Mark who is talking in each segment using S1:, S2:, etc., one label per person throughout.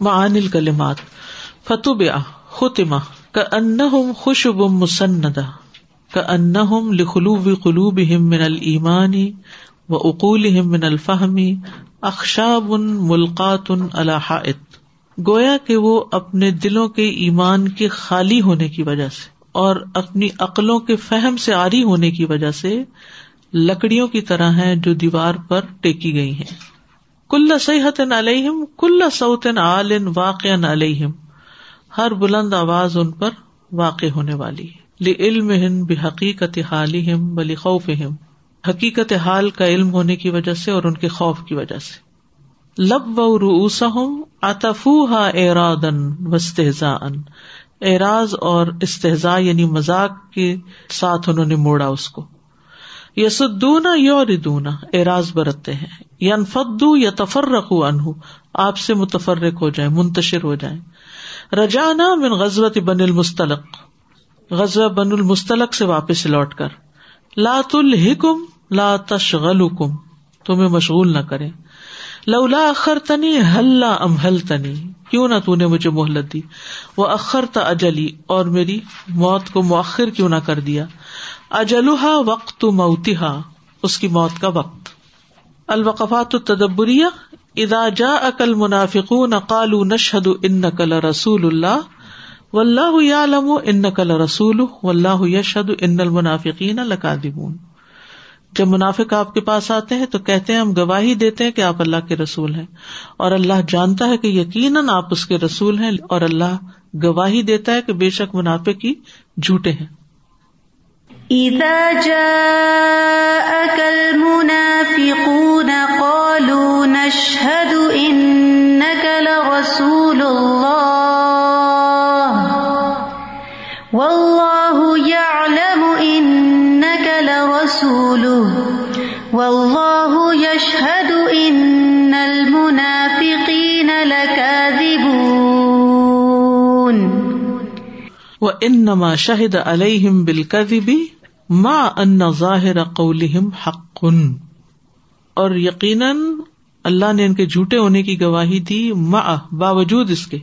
S1: معانل کلمات فتوب ختما کا ان خوشب مسندا کا ان لخلوب قلوب من المانی و اقول من الفہمی اخشاب ملقات الحائط گویا کہ وہ اپنے دلوں کے ایمان کے خالی ہونے کی وجہ سے اور اپنی عقلوں کے فہم سے آری ہونے کی وجہ سے لکڑیوں کی طرح ہیں جو دیوار پر ٹیکی گئی ہیں۔ کل صحت علیہم، کل سعودن عالن واقع علیہم۔ ہر بلند آواز ان پر واقع ہونے والی لی علم بے حقیقت حالم بلی خوف حقیقت حال کا علم ہونے کی وجہ سے اور ان کے خوف کی وجہ سے۔ لب و روسم اتفا ارادن وستحزا ان اعراض اور استحزا یعنی مزاق کے ساتھ انہوں نے موڑا اس کو۔ یسدونا یو ردونا اعراض برتتے ہیں۔ یا انفدو یا تفرق انہ آپ سے متفرق ہو جائیں، منتشر ہو جائیں۔ رجانا من غزوت بن المستلق غزوہ بن المستلق سے واپس لوٹ کر۔ لات الحکم لا تشغلکم، تمہیں مشغول نہ کرے لولا اخر تنی ہل ام ہل تنی کیوں نہ تو نے مجھے محلت دی۔ وہ اخر تا اجلی، اور میری موت کو مؤخر کیوں نہ کر دیا۔ اجلوہا وقت موتیحا اس کی موت کا وقت۔ الوقفات التدبریہ ادا جا اکل منافق نقال نشد ان نقل رسول اللہ و اللہ عالم ان نقل رسول و اللہ یشد ان المنافقین لکادبون جب منافق آپ کے پاس آتے ہیں تو کہتے ہیں، ہم گواہی دیتے ہیں کہ آپ اللہ کے رسول ہیں۔ اور اللہ جانتا ہے کہ یقیناً آپ اس کے رسول ہیں اور اللہ گواہی دیتا ہے کہ بے شک منافق ہی جھوٹے ہیں۔
S2: إذا جاءك المنافقون قالوا نشهد إنك لرسول الله. والله يعلم إنك لرسوله. والله يشهد إن المنافقين لكاذبون.
S1: وإنما شهد عليهم بالكذب ماں ان ظاہر قولہم حق. اور یقیناً اللہ نے ان کے جھوٹے ہونے کی گواہی دی ما باوجود اس کے.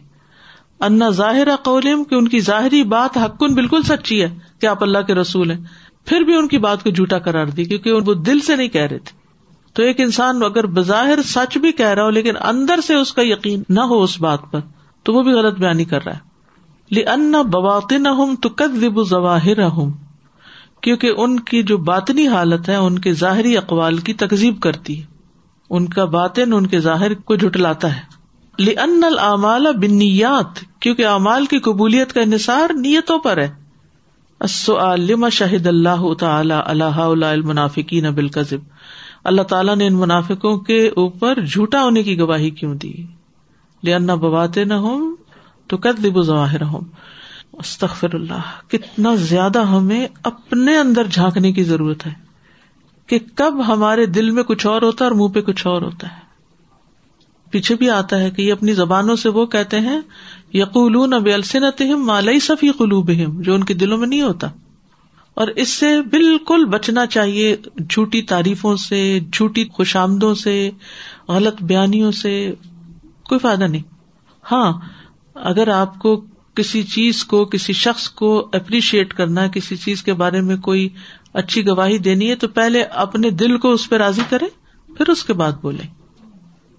S1: ان ظاہر قولم کہ ان کی ظاہری بات حقن بالکل سچی ہے، کہ آپ اللہ کے رسول ہیں. پھر بھی ان کی بات کو جھوٹا کرار دی، کیونکہ وہ دل سے نہیں کہہ رہے تھے. تو ایک انسان اگر بظاہر سچ بھی کہہ رہا ہو، لیکن اندر سے اس کا یقین نہ ہو اس بات پر، تو وہ بھی غلط بیانی کر رہا ہے. لی ان بواطن ہوں تو کد ظواہر ہوں کیونکہ ان کی جو باطنی حالت ہے، ان کے ظاہری اقوال کی تقزیب کرتی ہے۔ ان کا باطن، ان کے ظاہر کو جٹلاتا ہے۔ لن العمال بنیات کیونکہ اعمال کی قبولیت کا انحصار نیتوں پر ہے۔ شاہد اللہ تعالی اللہ المنافقین بالکذب اللہ تعالیٰ نے ان منافقوں کے اوپر جھوٹا ہونے کی گواہی کیوں دی؟ لنا بواتے نہ ہوں تو کد لب ہوں استخر اللہ کتنا زیادہ ہمیں اپنے اندر جھانکنے کی ضرورت ہے کہ کب ہمارے دل میں کچھ اور ہوتا ہے اور منہ پہ کچھ اور ہوتا ہے۔ پیچھے بھی آتا ہے کہ یہ اپنی زبانوں سے وہ کہتے ہیں یقول اب السنت مالئی صفی قلوب جو ان کے دلوں میں نہیں ہوتا۔ اور اس سے بالکل بچنا چاہیے جھوٹی تعریفوں سے، جھوٹی خوش آمدوں سے، غلط بیانیوں سے، کوئی فائدہ نہیں۔ ہاں اگر آپ کو کسی چیز کو، کسی شخص کو اپریشیٹ کرنا، کسی چیز کے بارے میں کوئی اچھی گواہی دینی ہے تو پہلے اپنے دل کو اس پہ راضی کرے پھر اس کے بعد بولے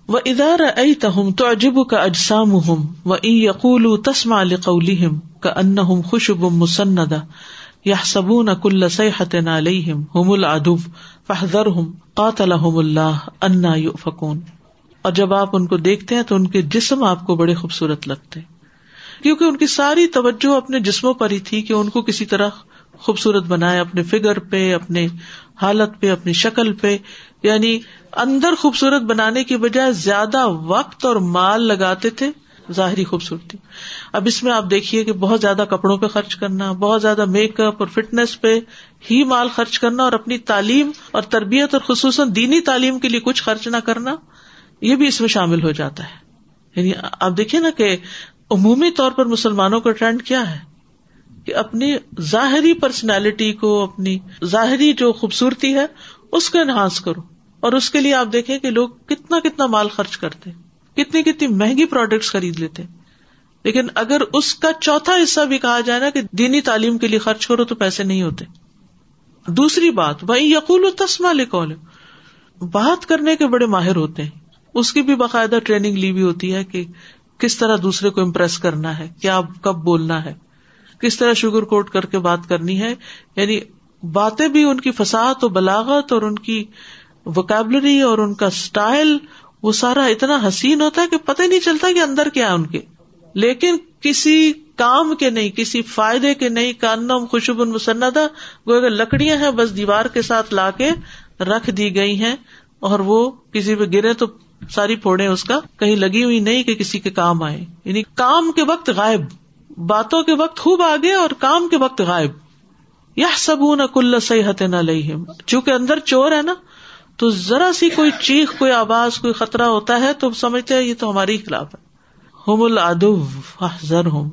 S1: وہ ادار ائی تہم تو عجب کا اجسام ہم و یقول تسما قولی کا ان ہم خوشب مسندا یا سبون کل صحت علیہم ہم العدب فہدر ہم قاتل اللہ انا فکون اور جب آپ ان کو دیکھتے ہیں تو ان کے جسم آپ کو بڑے خوبصورت لگتے ہیں۔ کیونکہ ان کی ساری توجہ اپنے جسموں پر ہی تھی کہ ان کو کسی طرح خوبصورت بنائے، اپنے فگر پہ، اپنے حالت پہ، اپنی شکل پہ۔ یعنی اندر خوبصورت بنانے کی بجائے زیادہ وقت اور مال لگاتے تھے، ظاہری خوبصورتی اب اس میں آپ دیکھیے کہ بہت زیادہ کپڑوں پہ خرچ کرنا، بہت زیادہ میک اپ اور فٹنس پہ ہی مال خرچ کرنا اور اپنی تعلیم اور تربیت اور خصوصاً دینی تعلیم کے لیے کچھ خرچ نہ کرنا، یہ بھی اس میں شامل ہو جاتا ہے۔ یعنی آپ دیکھیے نا کہ عمومی طور پر مسلمانوں کا ٹرینڈ کیا ہے؟ کہ اپنی ظاہری پرسنالٹی کو، اپنی ظاہری جو خوبصورتی ہے، اس کو انہانس کرو۔ اور اس کے لیے آپ دیکھیں کہ لوگ کتنا کتنا مال خرچ کرتے کتنی کتنی مہنگی پروڈکٹس خرید لیتے لیکن اگر اس کا چوتھا حصہ بھی کہا جائے نا کہ دینی تعلیم کے لیے خرچ کرو تو پیسے نہیں ہوتے۔ دوسری بات وہی یقول و تسما لکول بات کرنے کے بڑے ماہر ہوتے ہیں۔ اس کی بھی باقاعدہ ٹریننگ لی ہوئی ہوتی ہے کہ کس طرح دوسرے کو امپریس کرنا ہے؟ کیا کب بولنا ہے؟ کس طرح شوگر کوٹ کر کے بات کرنی ہے؟ یعنی باتیں بھی ان کی فساد و بلاغت اور ان کی وکیبلری اور ان کا اسٹائل وہ سارا اتنا حسین ہوتا ہے کہ پتہ نہیں چلتا کہ اندر کیا ہے ان کے۔ لیکن کسی کام کے نہیں، کسی فائدے کے نہیں، کانم خوشب مسندہ وہ اگر لکڑیاں ہیں، بس دیوار کے ساتھ لا کے رکھ دی گئی ہیں اور وہ کسی پہ گرے تو ساری پھوڑے اس کا کہیں لگی ہوئی نہیں کہ کسی کے کام آئے یعنی کام کے وقت غائب، باتوں کے وقت خوب آگے اور کام کے وقت غائب۔ یا سب نہ کل صحت نہ لئی چونکہ اندر چور ہے نا، تو ذرا سی کوئی چیخ، کوئی آواز، کوئی خطرہ ہوتا ہے تو سمجھتے ہیں یہ تو ہمارے خلاف ہے۔ ہوم العدو ذر ہوم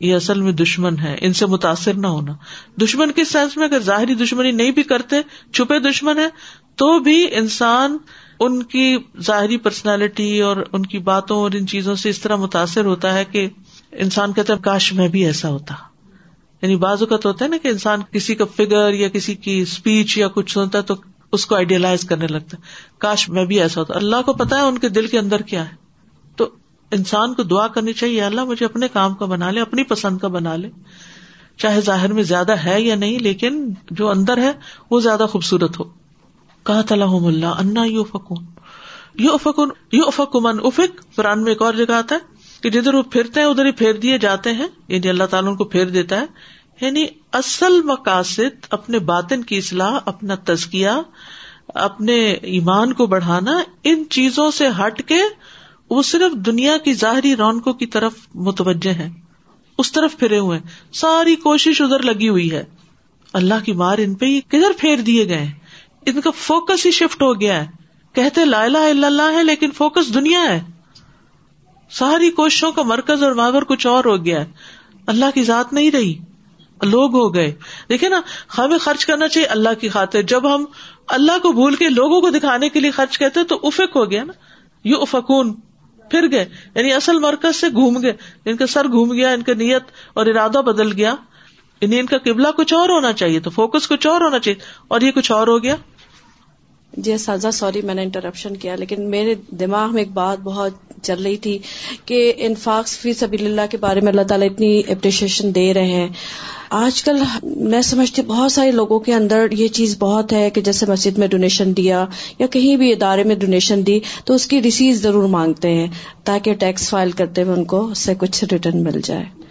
S1: یہ اصل میں دشمن ہے۔ ان سے متاثر نہ ہونا۔ دشمن کے سینس میں؟ اگر ظاہری دشمنی نہیں بھی کرتے، چھپے دشمن ہے تو بھی انسان ان کی ظاہری پرسنالٹی اور ان کی باتوں اور ان چیزوں سے اس طرح متاثر ہوتا ہے کہ انسان کہتے کاش میں بھی ایسا ہوتا۔ یعنی بعض اوقات ہوتا ہے نا کہ انسان کسی کا فگر یا کسی کی اسپیچ یا کچھ سنتا ہے تو اس کو آئیڈیالائز کرنے لگتا ہے۔ کاش میں بھی ایسا ہوتا۔ اللہ کو پتا ہے ان کے دل کے اندر کیا ہے۔ تو انسان کو دعا کرنی چاہیے اللہ مجھے اپنے کام کا بنا لے، اپنی پسند کا بنا لے۔ چاہے ظاہر میں زیادہ ہے یا نہیں، لیکن جو اندر ہے وہ زیادہ خوبصورت ہو۔ کہا تلحم اللہ، انا یو فکون یو فکون یو افکمن افک، قرآن میں ایک اور جگہ آتا ہے کہ جدھر وہ پھرتے ہیں، ادھر ہی پھیر دیے جاتے ہیں۔ یعنی اللہ تعالیٰ ان کو پھیر دیتا ہے۔ یعنی اصل مقاصد اپنے باطن کی اصلاح، اپنا تزکیا اپنے ایمان کو بڑھانا، ان چیزوں سے ہٹ کے وہ صرف دنیا کی ظاہری رونقوں کی طرف متوجہ ہے اس طرف پھرے ہوئے ساری کوشش ادھر لگی ہوئی ہے۔ اللہ کی مار ان پہ کدھر پھیر دیے گئے ان کا فوکس ہی شفٹ ہو گیا ہے۔ کہتے لا الہ الا اللہ ہے لیکن فوکس دنیا ہے۔ ساری کوششوں کا مرکز اور ماور کچھ اور ہو گیا ہے۔ اللہ کی ذات نہیں رہی۔ لوگ ہو گئے۔ دیکھے نا، ہمیں خرچ کرنا چاہیے اللہ کی خاطر۔ جب ہم اللہ کو بھول کے لوگوں کو دکھانے کے لیے خرچ کرتے تو افک ہو گیا نا۔ یو افکون پھر گئے۔ یعنی اصل مرکز سے گھوم گئے۔ ان کا سر گھوم گیا، ان کا نیت اور ارادہ بدل گیا۔ یعنی ان کا قبلہ کچھ اور ہونا چاہیے تو فوکس کچھ اور ہونا چاہیے۔ اور یہ کچھ اور ہو گیا۔
S3: جی سازا سوری، میں نے انٹرپشن کیا، لیکن میرے دماغ میں ایک بات بہت چل رہی تھی کہ انفاق فی سبیل اللہ کے بارے میں اللہ تعالیٰ اتنی اپریشیشن دے رہے ہیں۔ آج کل میں سمجھتی بہت سارے لوگوں کے اندر یہ چیز بہت ہے کہ جیسے مسجد میں ڈونیشن دیا یا کہیں بھی ادارے میں ڈونیشن دی، تو اس کی ریسیو ضرور مانگتے ہیں تاکہ ٹیکس فائل کرتے ہوئے ان کو اس سے کچھ ریٹرن مل جائے۔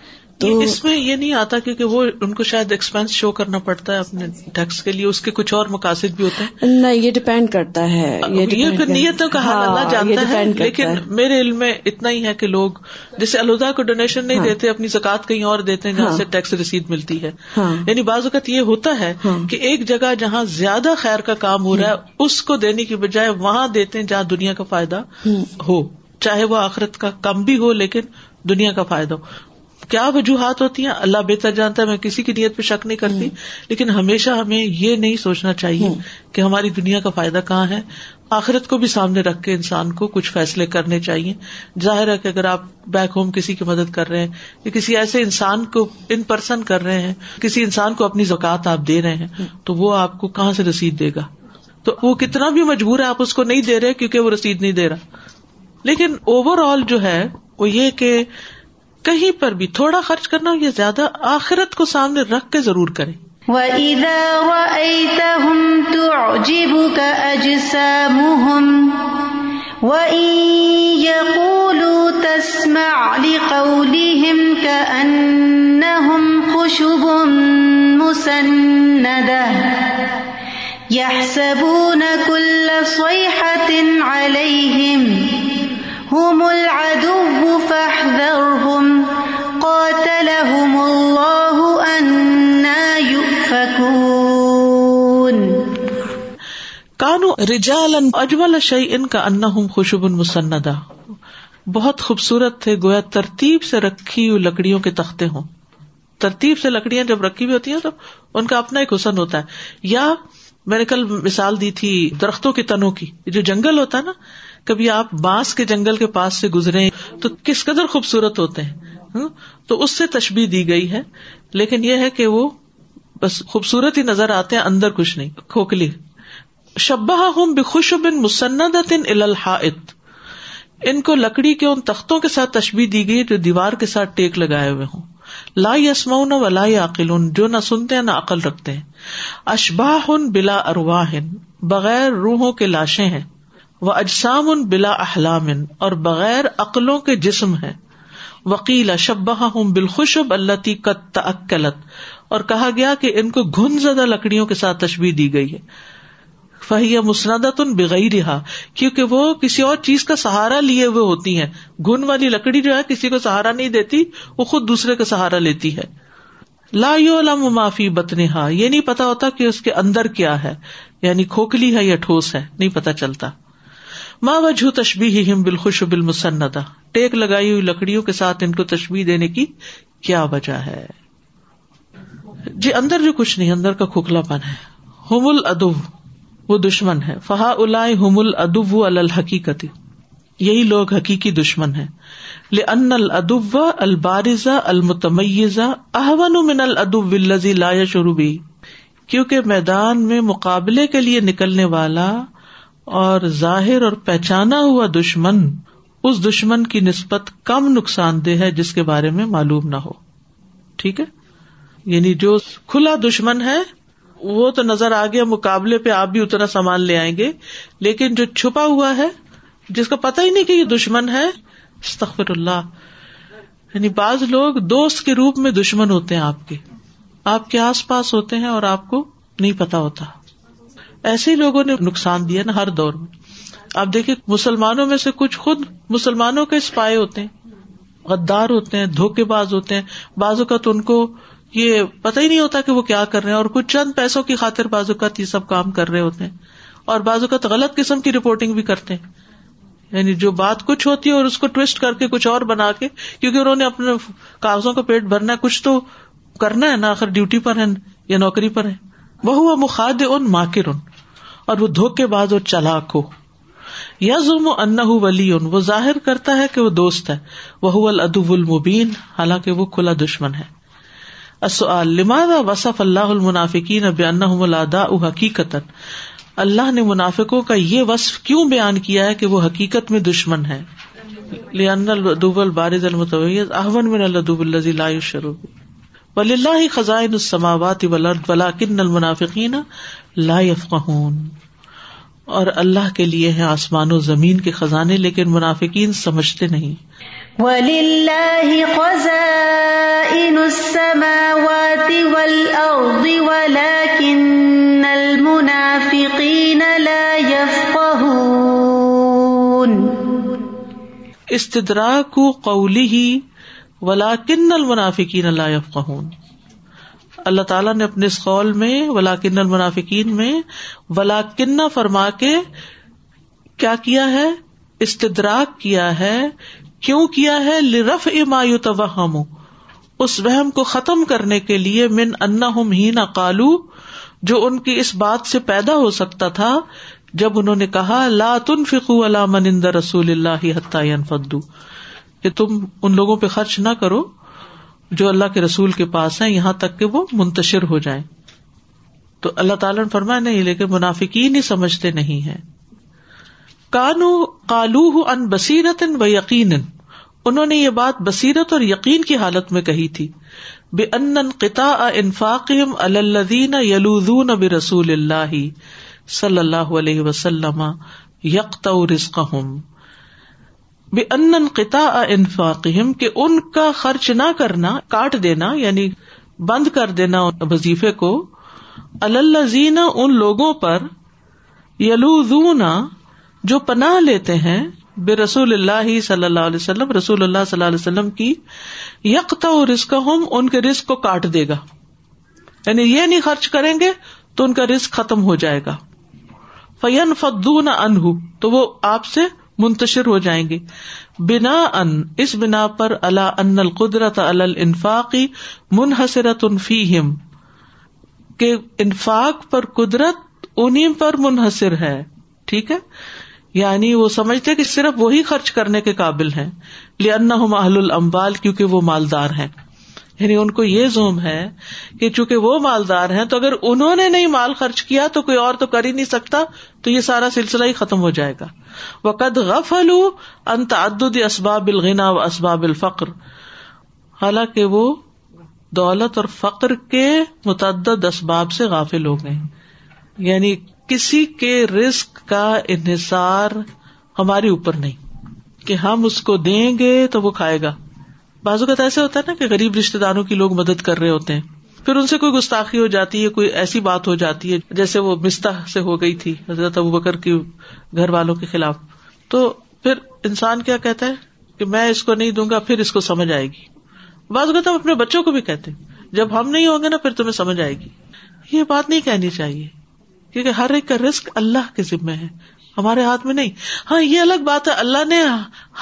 S1: تو اس میں یہ نہیں آتا کیونکہ وہ ان کو شاید ایکسپینس شو کرنا پڑتا ہے اپنے ٹیکس کے لیے اس کے کچھ اور مقاصد بھی ہوتے ہیں۔
S3: نہیں یہ ڈپینڈ کرتا ہے
S1: یہ نیتوں کا حال اللہ ہاں، جانتا ہے لیکن میرے علم میں اتنا ہی ہے کہ لوگ جیسے الدا کو ڈونیشن نہیں ہاں۔ دیتے اپنی زکات کہیں اور دیتے ہیں جہاں ہاں۔ سے ٹیکس رسید ملتی ہے۔ یعنی بعض اوقات یہ ہوتا ہے کہ ایک جگہ جہاں زیادہ خیر کا کام ہو رہا ہے اس کو دینے کی بجائے وہاں دیتے ہیں جہاں دنیا کا فائدہ ہو۔ چاہے وہ آخرت کا کم بھی ہو لیکن دنیا کا فائدہ ہو۔ کیا وجوہات ہوتی ہیں؟ اللہ بہتر جانتا ہے میں کسی کی نیت پہ شک نہیں کرتی۔ لیکن ہمیشہ ہمیں یہ نہیں سوچنا چاہیے کہ ہماری دنیا کا فائدہ کہاں ہے۔ آخرت کو بھی سامنے رکھ کے انسان کو کچھ فیصلے کرنے چاہیے۔ ظاہر ہے کہ اگر آپ بیک ہوم کسی کی مدد کر رہے ہیں یا کسی ایسے انسان کو ان پرسن کر رہے ہیں کسی انسان کو اپنی زکات آپ دے رہے ہیں تو وہ آپ کو کہاں سے رسید دے گا؟ تو وہ کتنا بھی مجبور ہے آپ اس کو نہیں دے رہے کیونکہ وہ رسید نہیں دے رہا۔ لیکن اوور آل جو ہے وہ یہ کہ کہیں پر بھی تھوڑا خرچ کرنا یا زیادہ آخرت کو سامنے رکھ کے ضرور کریں۔
S2: وَإِذَا رَأَيْتَهُمْ تُعْجِبُكَ أَجْسَامُهُمْ
S1: رجالن اجمل شعی ان کا انا ہوں خوشب مسندا بہت خوبصورت تھے، گویا ترتیب سے رکھی ہوئی لکڑیوں کے تختے ہوں۔ ترتیب سے لکڑیاں جب رکھی ہوئی ہوتی ہیں تو ان کا اپنا ایک حسن ہوتا ہے۔ یا میں نے کل مثال دی تھی درختوں کے تنوں کی۔ جو جنگل ہوتا ہے نا، کبھی آپ بانس کے جنگل کے پاس سے گزرے تو کس قدر خوبصورت ہوتے ہیں۔ تو اس سے تشبیح دی گئی ہے۔ لیکن یہ ہے کہ وہ بس خوبصورت ہی نظر آتے ہیں، اندر کچھ نہیں، کھوکھلی۔ شبہ ہوں بے بن مسند الحاط ان کو لکڑی کے ان تختوں کے ساتھ تشبیح دی گئی جو دیوار کے ساتھ ٹیک لگائے ہوئے ہوں۔ لا یسما و لا عقل جو نہ سنتے ہیں نہ عقل رکھتے ہیں۔ اشباہ بلا ارواہ بغیر روحوں کے لاشیں ہیں۔ وہ اجسام ان بلا احلام اور بغیر عقلوں کے جسم ہے وکیل شبہ ہوں بالخشب اللہ قط اور کہا گیا کہ ان کو گن زدہ لکڑیوں کے ساتھ تشبیح دی گئی ہے۔ فہیا مسندت ان بغیر رہا کیونکہ وہ کسی اور چیز کا سہارا لیے ہوئے ہوتی ہیں۔ گن والی لکڑی جو ہے، کسی کو سہارا نہیں دیتی، وہ خود دوسرے کا سہارا لیتی ہے۔ لا لم معافی بتنہا یہ نہیں پتا ہوتا کہ اس کے اندر کیا ہے یعنی کھوکھلی ہے یا ٹھوس ہے، نہیں پتا چلتا۔ ماں وجہ تشبی ہم بالخوش بال مسندا ٹیک لگائی ہوئی لکڑیوں کے ساتھ ان کو تشبیح دینے کی کیا وجہ ہے۔ جی اندر جو کچھ نہیں، اندر کا کھوکھلا پن ہے۔ ہوم الدب وہ دشمن ہے۔ فہا الا ہم الدب الحقیقت یہی لوگ حقیقی دشمن ہے لن الدب البارزا المتمیزا احون من الدب الزی لا شروبی کیونکہ میدان میں مقابلے کے لیے نکلنے والا اور ظاہر اور پہچانا ہوا دشمن اس دشمن کی نسبت کم نقصان دہ ہے جس کے بارے میں معلوم نہ ہو۔ ٹھیک ہے؟ یعنی جو کھلا دشمن ہے وہ تو نظر آ گیا مقابلے پہ آپ بھی اتنا سامان لے آئیں گے، لیکن جو چھپا ہوا ہے، جس کا پتا ہی نہیں کہ یہ دشمن ہے، استغفر اللہ۔ یعنی بعض لوگ دوست کے روپ میں دشمن ہوتے ہیں آپ کے۔ آپ کے آس پاس ہوتے ہیں اور آپ کو نہیں پتا ہوتا۔ ایسے ہی لوگوں نے نقصان دیا نا ہر دور میں۔ آپ دیکھیں، مسلمانوں میں سے کچھ خود مسلمانوں کے اسپائے ہوتے ہیں، غدار ہوتے ہیں، دھوکے باز ہوتے ہیں۔ بعض اوقات ان کو یہ پتہ ہی نہیں ہوتا کہ وہ کیا کر رہے ہیں اور کچھ چند پیسوں کی خاطر بعض یہ سب کام کر رہے ہوتے ہیں اور بعض اوقات غلط قسم کی رپورٹنگ بھی کرتے ہیں۔ یعنی جو بات کچھ ہوتی ہے اور اس کو ٹوسٹ کر کے کچھ اور بنا کے، کیونکہ انہوں نے اپنے کاغذوں کا پیٹ بھرنا ہے، کچھ تو کرنا ہے نا، آخر ڈیوٹی پر ہے یا نوکری پر ہے وہ ہوا مخاد ان ماکر ان اور وہ دھوکے باز اور چلاک ہو یا ظلم و ان ولی ان وہ ظاہر کرتا ہے کہ وہ دوست ہے۔ وہ الدب المبین، حالانکہ وہ کھلا دشمن ہے۔ لماذا وصف اللہ المنافقین الادا حقیقت اللہ نے منافقوں کا یہ وصف کیوں بیان کیا ہے کہ وہ حقیقت میں دشمن ہے لأن الدب البارز المتویز احون من الدب الذي لا يشرب وللہ خزائن السماوات والارض ولكن المنافقین لا يفقهون اور اللہ کے لیے ہیں آسمان و زمین کے خزانے، لیکن منافقین سمجھتے نہیں۔
S2: وَلِلَّهِ خَزَائِنُ السَّمَاوَاتِ وَالْأَرْضِ وَلَكِنَّ الْمُنَافِقِينَ لَا يَفْقَهُونَ
S1: استدراک قوله ولاکن المنافقین لا يفقهون اللہ تعالیٰ نے اپنے اس قول میں ولاکن المنافقین میں ولاکن فرما کے کیا کیا ہے؟ استدراک کیا ہے؟ کیوں کیا ہے لرف امایو توہم اس وہم کو ختم کرنے کے لیے من انا ہی نہ کالو جو ان کی اس بات سے پیدا ہو سکتا تھا، جب انہوں نے کہا، لا تن فکو اللہ منند رسول اللہ فدو کہ تم ان لوگوں پہ خرچ نہ کرو جو اللہ کے رسول کے پاس ہیں، یہاں تک کہ وہ منتشر ہو جائیں۔ تو اللہ تعالیٰ نے فرمایا، نہیں، لیکن منافقین ہی سمجھتے نہیں ہے کانو کالو ان بصیرت و یقین انہوں نے یہ بات بصیرت اور یقین کی حالت میں کہی تھی۔ بے ان قطع انفاق الدین یلوزون اب رسول اللہ صلی اللہ علیہ وسلم یکت رزق بے ان قطع انفاق کہ ان کا خرچ نہ کرنا، کاٹ دینا یعنی بند کر دینا وظیفے کو الزین ان لوگوں پر یلوزون جو پناہ لیتے ہیں بے رسول اللہ صلی اللہ علیہ وسلم، رسول اللہ صلی اللہ علیہ وسلم کی یکتا رسک ہم ان کے رسک کو کاٹ دے گا۔ یعنی یہ نہیں خرچ کریں گے تو ان کا رسک ختم ہو جائے گا۔ فین فدو نہ ان تو وہ آپ سے منتشر ہو جائیں گے۔ بنا ان اس بنا پر اللہ ان القدرت الفاقی منحصرت انفیم کے انفاق پر قدرت انہیں پر منحصر ہے۔ ٹھیک ہے؟ یعنی وہ سمجھتے کہ صرف وہی خرچ کرنے کے قابل ہیں لن محل الامبال کیونکہ وہ مالدار ہیں۔ یعنی ان کو یہ زوم ہے کہ چونکہ وہ مالدار ہیں، تو اگر انہوں نے نہیں مال خرچ کیا تو کوئی اور تو کر ہی نہیں سکتا، تو یہ سارا سلسلہ ہی ختم ہو جائے گا۔ وہ قد غف تعدد اسباب الغنا و اسباب الفقر۔ حالانکہ وہ دولت اور فقر کے متعدد اسباب سے غافل ہو گئے۔ یعنی کسی کے رسک کا انحصار ہمارے اوپر نہیں۔ کہ ہم اس کو دیں گے تو وہ کھائے گا۔ بازو کا ایسے ہوتا ہے نا کہ غریب رشتے داروں کی لوگ مدد کر رہے ہوتے ہیں۔ پھر ان سے کوئی گستاخی ہو جاتی ہے، کوئی ایسی بات ہو جاتی ہے، جیسے وہ مستا سے ہو گئی تھی، حضرت ابو بکر کی گھر والوں کے خلاف۔ تو پھر انسان کیا کہتا ہے؟ کہ میں اس کو نہیں دوں گا، پھر اس کو سمجھ آئے گی۔ بعض اوقات ہم اپنے بچوں کو بھی کہتے جب ہم نہیں ہوں گے نا، پھر تمہیں سمجھ آئے گی۔ یہ بات نہیں کہنی چاہیے۔ کیونکہ ہر ایک کا رسک اللہ کے ذمے ہے، ہمارے ہاتھ میں نہیں۔ ہاں یہ الگ بات ہے، اللہ نے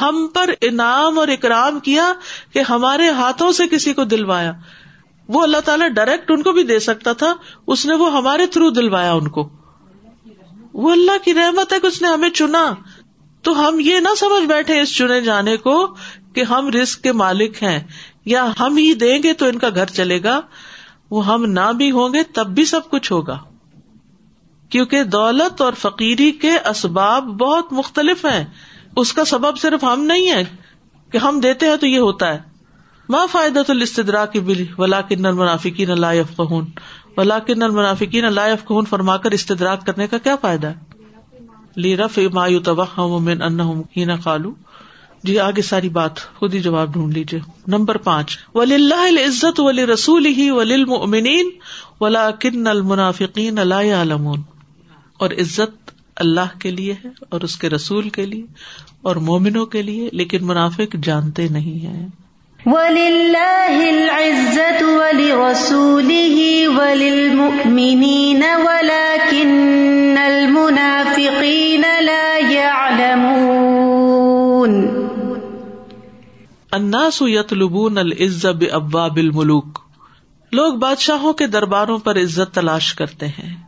S1: ہم پر انعام اور اکرام کیا کہ ہمارے ہاتھوں سے کسی کو دلوایا۔ وہ اللہ تعالیٰ ڈائریکٹ ان کو بھی دے سکتا تھا، اس نے وہ ہمارے تھرو دلوایا ان کو۔ وہ اللہ کی رحمت ہے کہ اس نے ہمیں چنا۔ تو ہم یہ نہ سمجھ بیٹھے اس چنے جانے کو کہ ہم رسک کے مالک ہیں، یا ہم ہی دیں گے تو ان کا گھر چلے گا۔ وہ ہم نہ بھی ہوں گے، تب بھی سب کچھ ہوگا۔ کیونکہ دولت اور فقیری کے اسباب بہت مختلف ہیں۔ اس کا سبب صرف ہم نہیں ہے کہ ہم دیتے ہیں تو یہ ہوتا ہے۔ ماں فائدہ تو لسترا کی بلی ولا کن منافقین اللہ قہون ولا کن منافقین اللہ قہون فرما کر استدراک کرنے کا کیا فائدہ ہے؟ لی رف مایو تومن ان خالو جی آگے ساری بات، خود ہی جواب ڈھونڈ لیجیے نمبر پانچ۔ ولی اللہ عزت ولی رسول ہی ولی المنین ولا کن المنافقین اللہ علمون اور عزت اللہ کے لیے ہے اور اس کے رسول کے لیے اور مومنوں کے لیے لیکن منافق جانتے نہیں ہیں۔
S2: عزت ولی رسولی ولی مین ولاکن المنافقین لا يعلمون۔
S1: الناس يطلبون العزت بابواب الملوک لوگ بادشاہوں کے درباروں پر عزت تلاش کرتے ہیں۔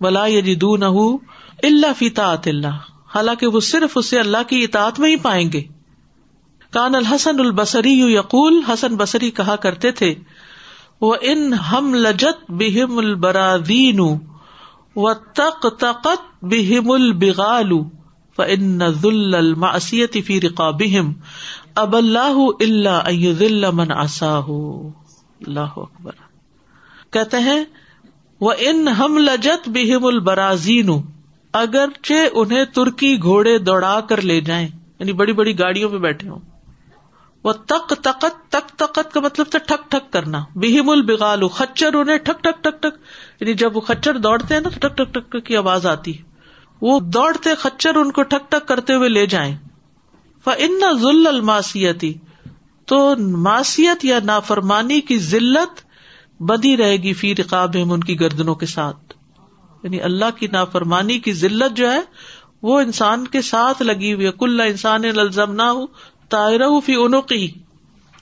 S1: ولا یجدو نہ اللہ فیتا اللہ۔ حالانکہ وہ صرف اسے اللہ کی اطاعت میں ہی پائیں گے۔ کان الحسن البصری یقول، حسن بصری کہا کرتے تھے وہ ان ہم لجت بہم البرادین و تق تقت بہم البغال و ان ذل المعصیت فی رقابہم اب اللہ اللہ من آساہ اللہ اکبر۔ کہتے ہیں وہ ان ہم لجت بہم البرازین اگرچہ انہیں ترکی گھوڑے دوڑا کر لے جائیں یعنی بڑی بڑی گاڑیوں پہ بیٹھے ہوں۔ وہ تک تقت تک تقت کا مطلب تھا ٹھک ٹھک کرنا۔ بہم البغال، خچر انہیں ٹھک ٹھک ٹک ٹک یعنی جب وہ خچر دوڑتے ہیں نا، تو ٹک ٹک ٹک کی آواز آتی ہے۔ وہ دوڑتے خچر ان کو ٹھک ٹک کرتے ہوئے لے جائیں۔ ان ذل الماسیتی تو ماسیت یا نافرمانی کی ذلت بدی رہے گی فی رقاب ان کی گردنوں کے ساتھ۔ یعنی اللہ کی نافرمانی کی ذلت جو ہے، وہ انسان کے ساتھ لگی ہوئی کل انسان الزم نہ ہو تائر فی انوقی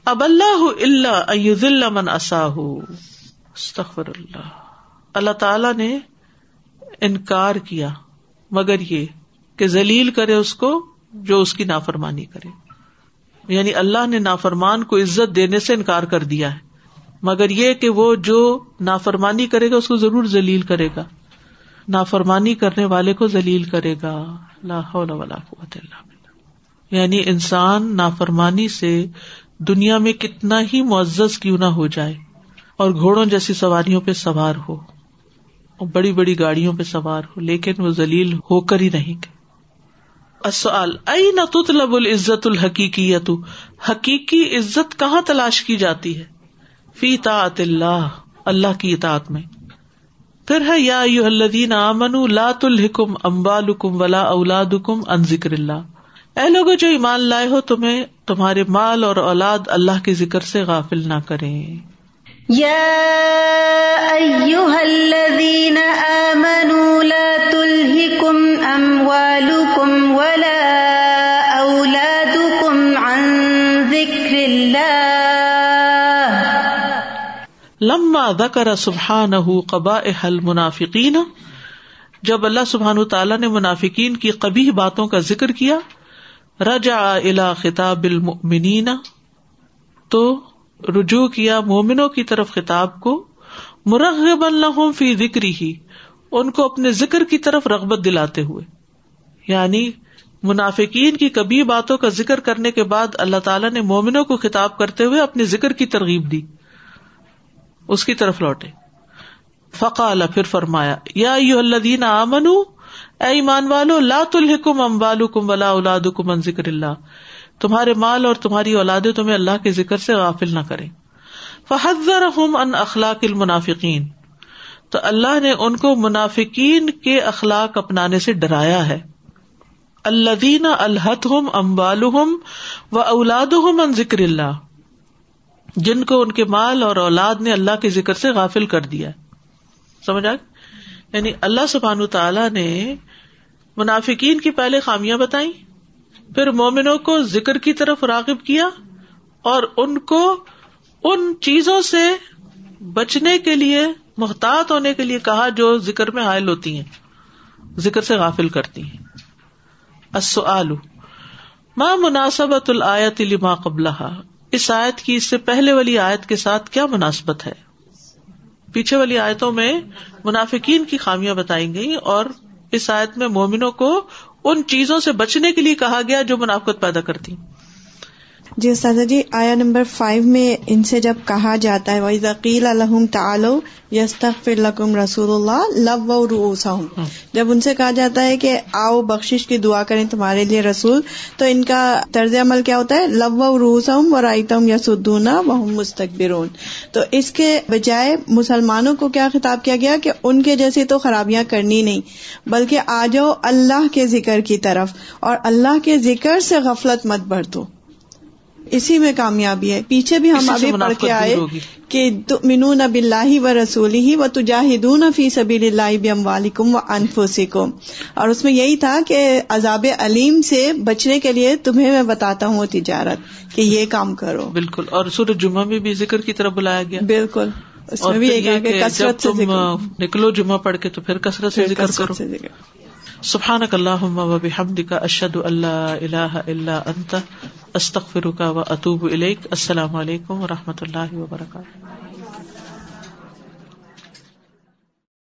S1: اب اللہ اللہ من اللہ۔ اللہ تعالی نے انکار کیا، مگر یہ کہ ذلیل کرے اس کو جو اس کی نافرمانی کرے۔ یعنی اللہ نے نافرمان کو عزت دینے سے انکار کر دیا ہے۔ مگر یہ کہ وہ جو نافرمانی کرے گا، اس کو ضرور ذلیل کرے گا۔ نافرمانی کرنے والے کو ذلیل کرے گا۔ یعنی انسان نافرمانی سے دنیا میں کتنا ہی معزز کیوں نہ ہو جائے اور گھوڑوں جیسی سواریوں پہ سوار ہو، اور بڑی بڑی گاڑیوں پہ سوار ہو، لیکن وہ ذلیل ہو کر ہی رہیں گے۔ ائی نہ تطلب العزت الحقیقی حقیقی عزت کہاں تلاش کی جاتی ہے؟ فی طاعت اللہ اللہ کی اطاعت میں۔ پھر ہے، یا الذین آمنوا، لا تلہکم اموالکم ولا اولادکم ان ذکر اللہ۔ اے لوگوں جو ایمان لائے ہو، تمہیں تمہارے مال اور اولاد اللہ کے ذکر سے غافل نہ کریں۔
S2: یا ایوہ الذین آمنوا، لا تلہکم اموالکم ولا
S1: لما ذکر سبحانہ قبائح المنافقین، جب اللہ سبحان تعالیٰ نے منافقین کی کبھی باتوں کا ذکر کیا رجا الا خطاب المؤمنین، تو رجوع کیا مومنوں کی طرف خطاب کو مرغب الحم فی ذکری ہی ان کو اپنے ذکر کی طرف رغبت دلاتے ہوئے۔ یعنی منافقین کی کبھی باتوں کا ذکر کرنے کے بعد اللہ تعالیٰ نے مومنوں کو خطاب کرتے ہوئے اپنے ذکر کی ترغیب دی۔ اس کی طرف لوٹے۔ فقا اللہ پھر فرمایا، یا الدین امن اے ایمان والو لات الحکم ام والم ولا اولاد کم ذکر اللہ۔ تمہارے مال اور تمہاری اولادیں تمہیں اللہ کے ذکر سے غافل نہ کرے فحضر ان اخلاق المنافقین۔ تو اللہ نے ان کو منافقین کے اخلاق اپنانے سے ڈرایا ہے۔ اللہ دینا الحت ہم امبال و اولاد ہم ان ذکر اللہ۔ جن کو ان کے مال اور اولاد نے اللہ کے ذکر سے غافل کر دیا سمجھ آ یعنی اللہ سبحان تعالی نے منافقین کی پہلے خامیاں بتائی پھر مومنوں کو ذکر کی طرف راغب کیا اور ان کو ان چیزوں سے بچنے کے لیے، محتاط ہونے کے لیے کہا جو ذکر میں حائل ہوتی ہیں، ذکر سے غافل کرتی ہیں۔ ماں مناسبت الآیت لما قبل اس آیت کی اس سے پہلے والی آیت کے ساتھ کیا مناسبت ہے؟ پیچھے والی آیتوں میں منافقین کی خامیاں بتائی گئی اور اس آیت میں مومنوں کو ان چیزوں سے بچنے کے لیے کہا گیا جو منافقت پیدا کرتی۔
S4: جی سادہ جی آیا نمبر فائیو میں ان سے جب کہا جاتا ہے وہی ذکیل الحم تعلو یس القم رسول اللہ لب و جب ان سے کہا جاتا ہے کہ آؤ بخش کی دعا کریں تمہارے لیے رسول تو ان کا طرز عمل کیا ہوتا ہے؟ لب و روسا و رائتم یا سدونا وہ مستقبرون تو اس کے بجائے مسلمانوں کو کیا خطاب کیا گیا کہ ان کے جیسی تو خرابیاں کرنی نہیں بلکہ آ جاؤ اللہ کے ذکر کی طرف اور اللہ کے ذکر سے غفلت مت برتو۔ اسی میں کامیابی ہے۔ پیچھے بھی ہم ابھی پڑھ کے آئے کہ منون اب اللہ و رسول ہی و تجاہدون فی سبیل اللہ بم والم و انفسکم۔ اور اس میں یہی تھا کہ عذاب علیم سے بچنے کے لیے تمہیں میں بتاتا ہوں تجارت کہ یہ کام کرو۔
S1: بالکل۔ اور سورج جمعہ میں بھی ذکر کی طرف بلایا گیا۔
S4: بالکل۔ اس میں بھی
S1: کثرت سے نکلو جمعہ پڑھ کے تو پھر کثرت سے ذکر کرو۔ سبحان اللہ و کا اشد اللہ اللہ اللہ انت استخر کا و اطوب السلام علیکم و رحمۃ اللہ وبرکاتہ۔